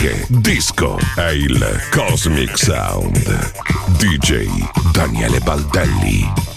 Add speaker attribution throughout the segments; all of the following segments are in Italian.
Speaker 1: Reggae, disco. È il Cosmic Sound. DJ Daniele Baldelli.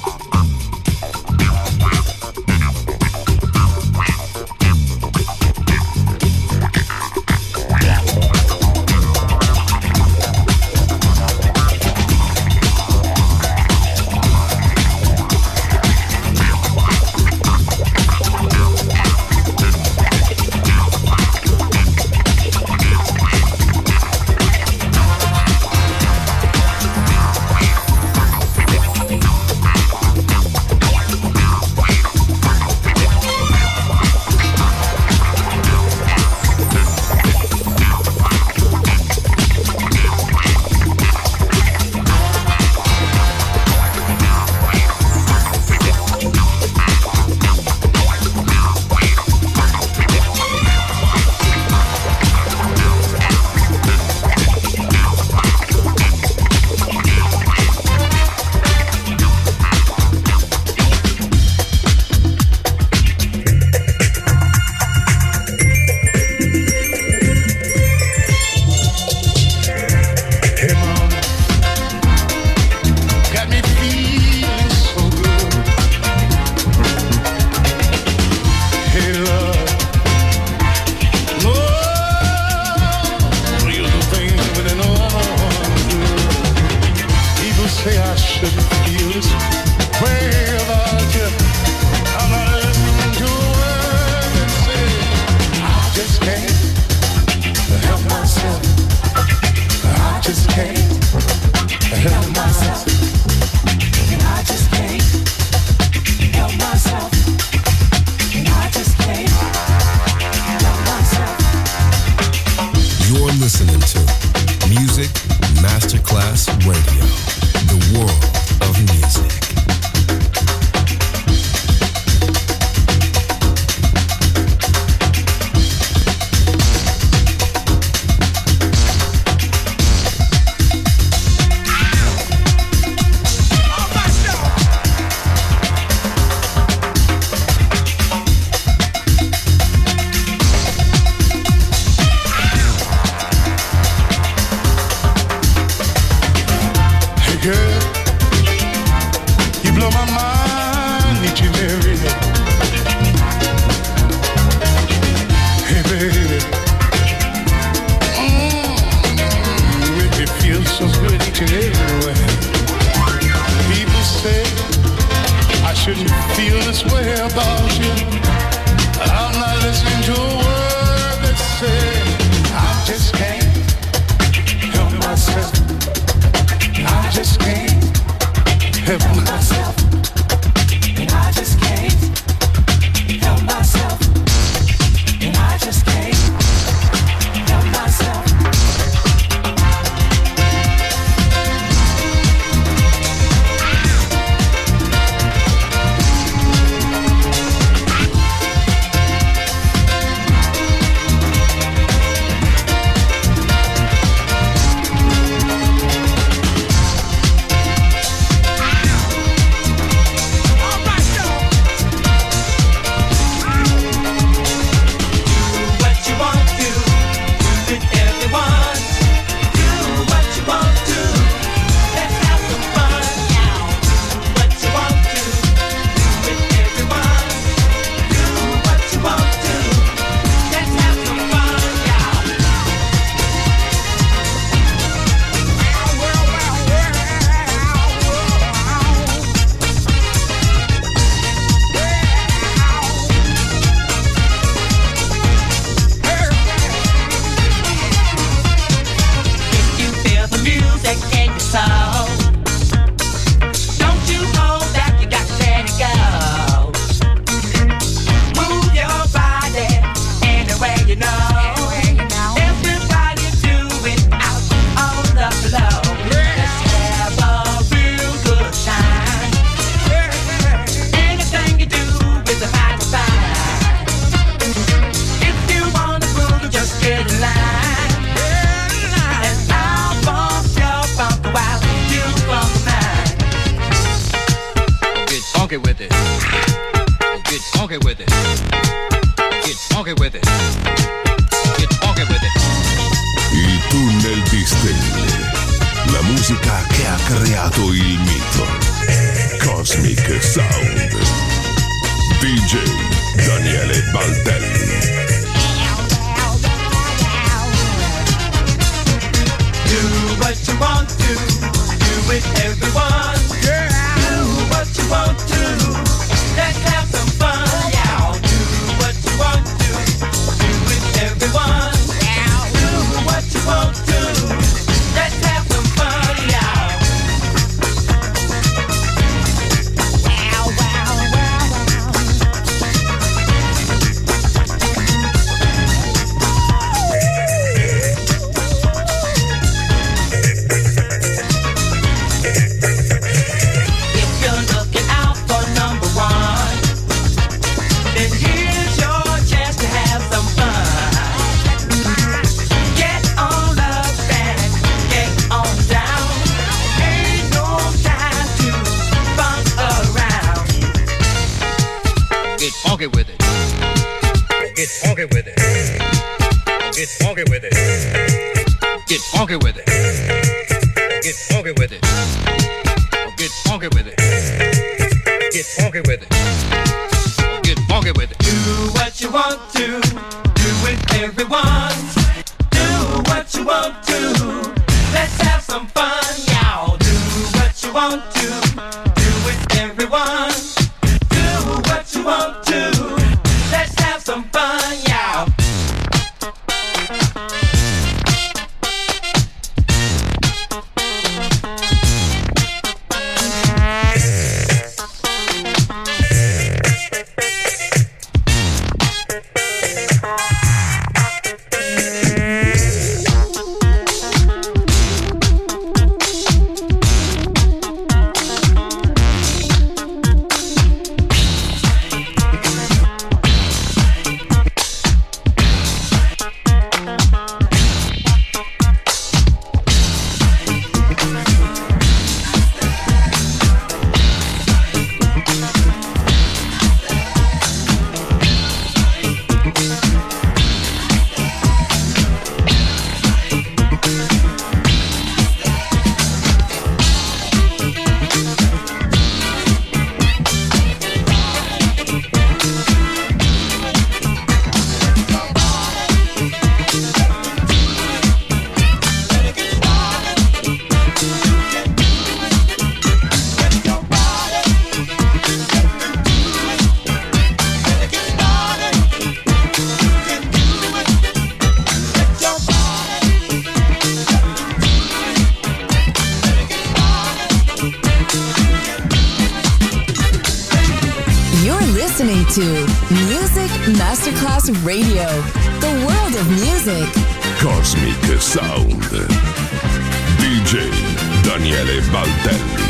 Speaker 2: Radio, the world of music.
Speaker 3: Cosmic Sound. DJ Daniele Baldelli.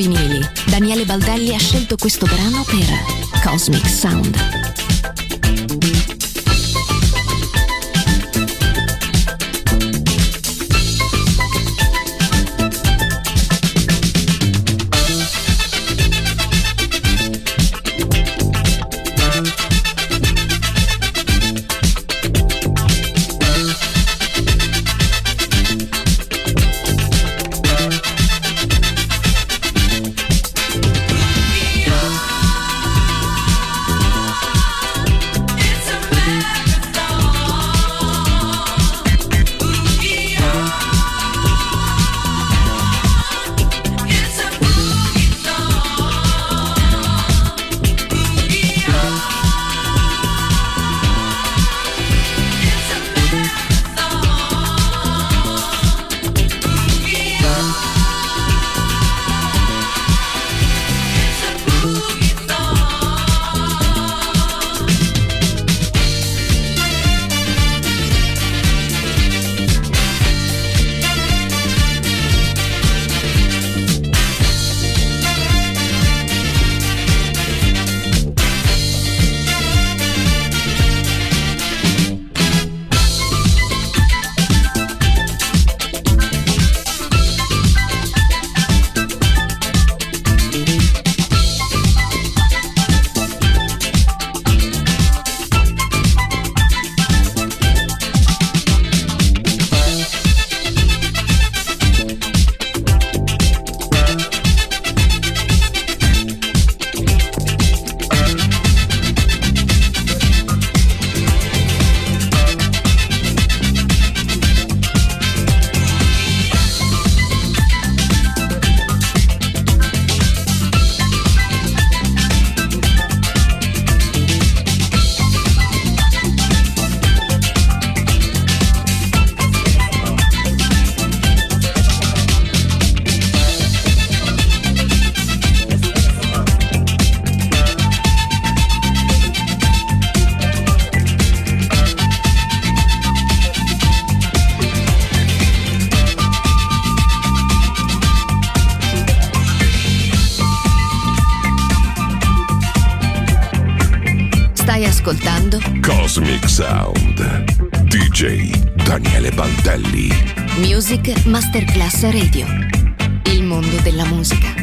Speaker 4: Vinili, Daniele Baldelli ha scelto questo brano per Cosmic Sound.
Speaker 3: Cosmic Sound. DJ Daniele Baldelli.
Speaker 4: Music Masterclass Radio. Il mondo della musica.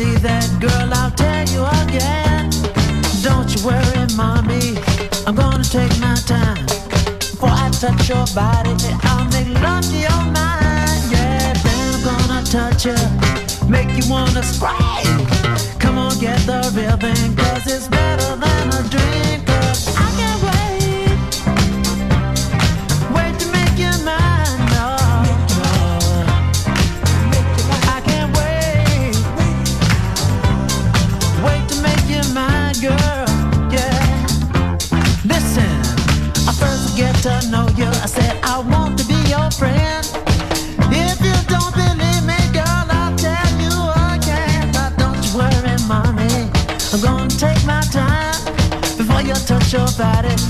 Speaker 5: see that
Speaker 6: girl, I'll tell you again. Don't you worry, mommy. I'm gonna take my time. Before I touch your body, I'll make love to your mind. Yeah, then I'm gonna touch you, make you wanna scream. Come on, get the real thing, cause it's better than a dream.
Speaker 7: decided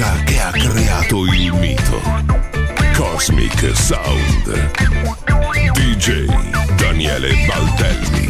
Speaker 3: Elettronica che ha creato il mito. Cosmic Sound. DJ Daniele Baldelli.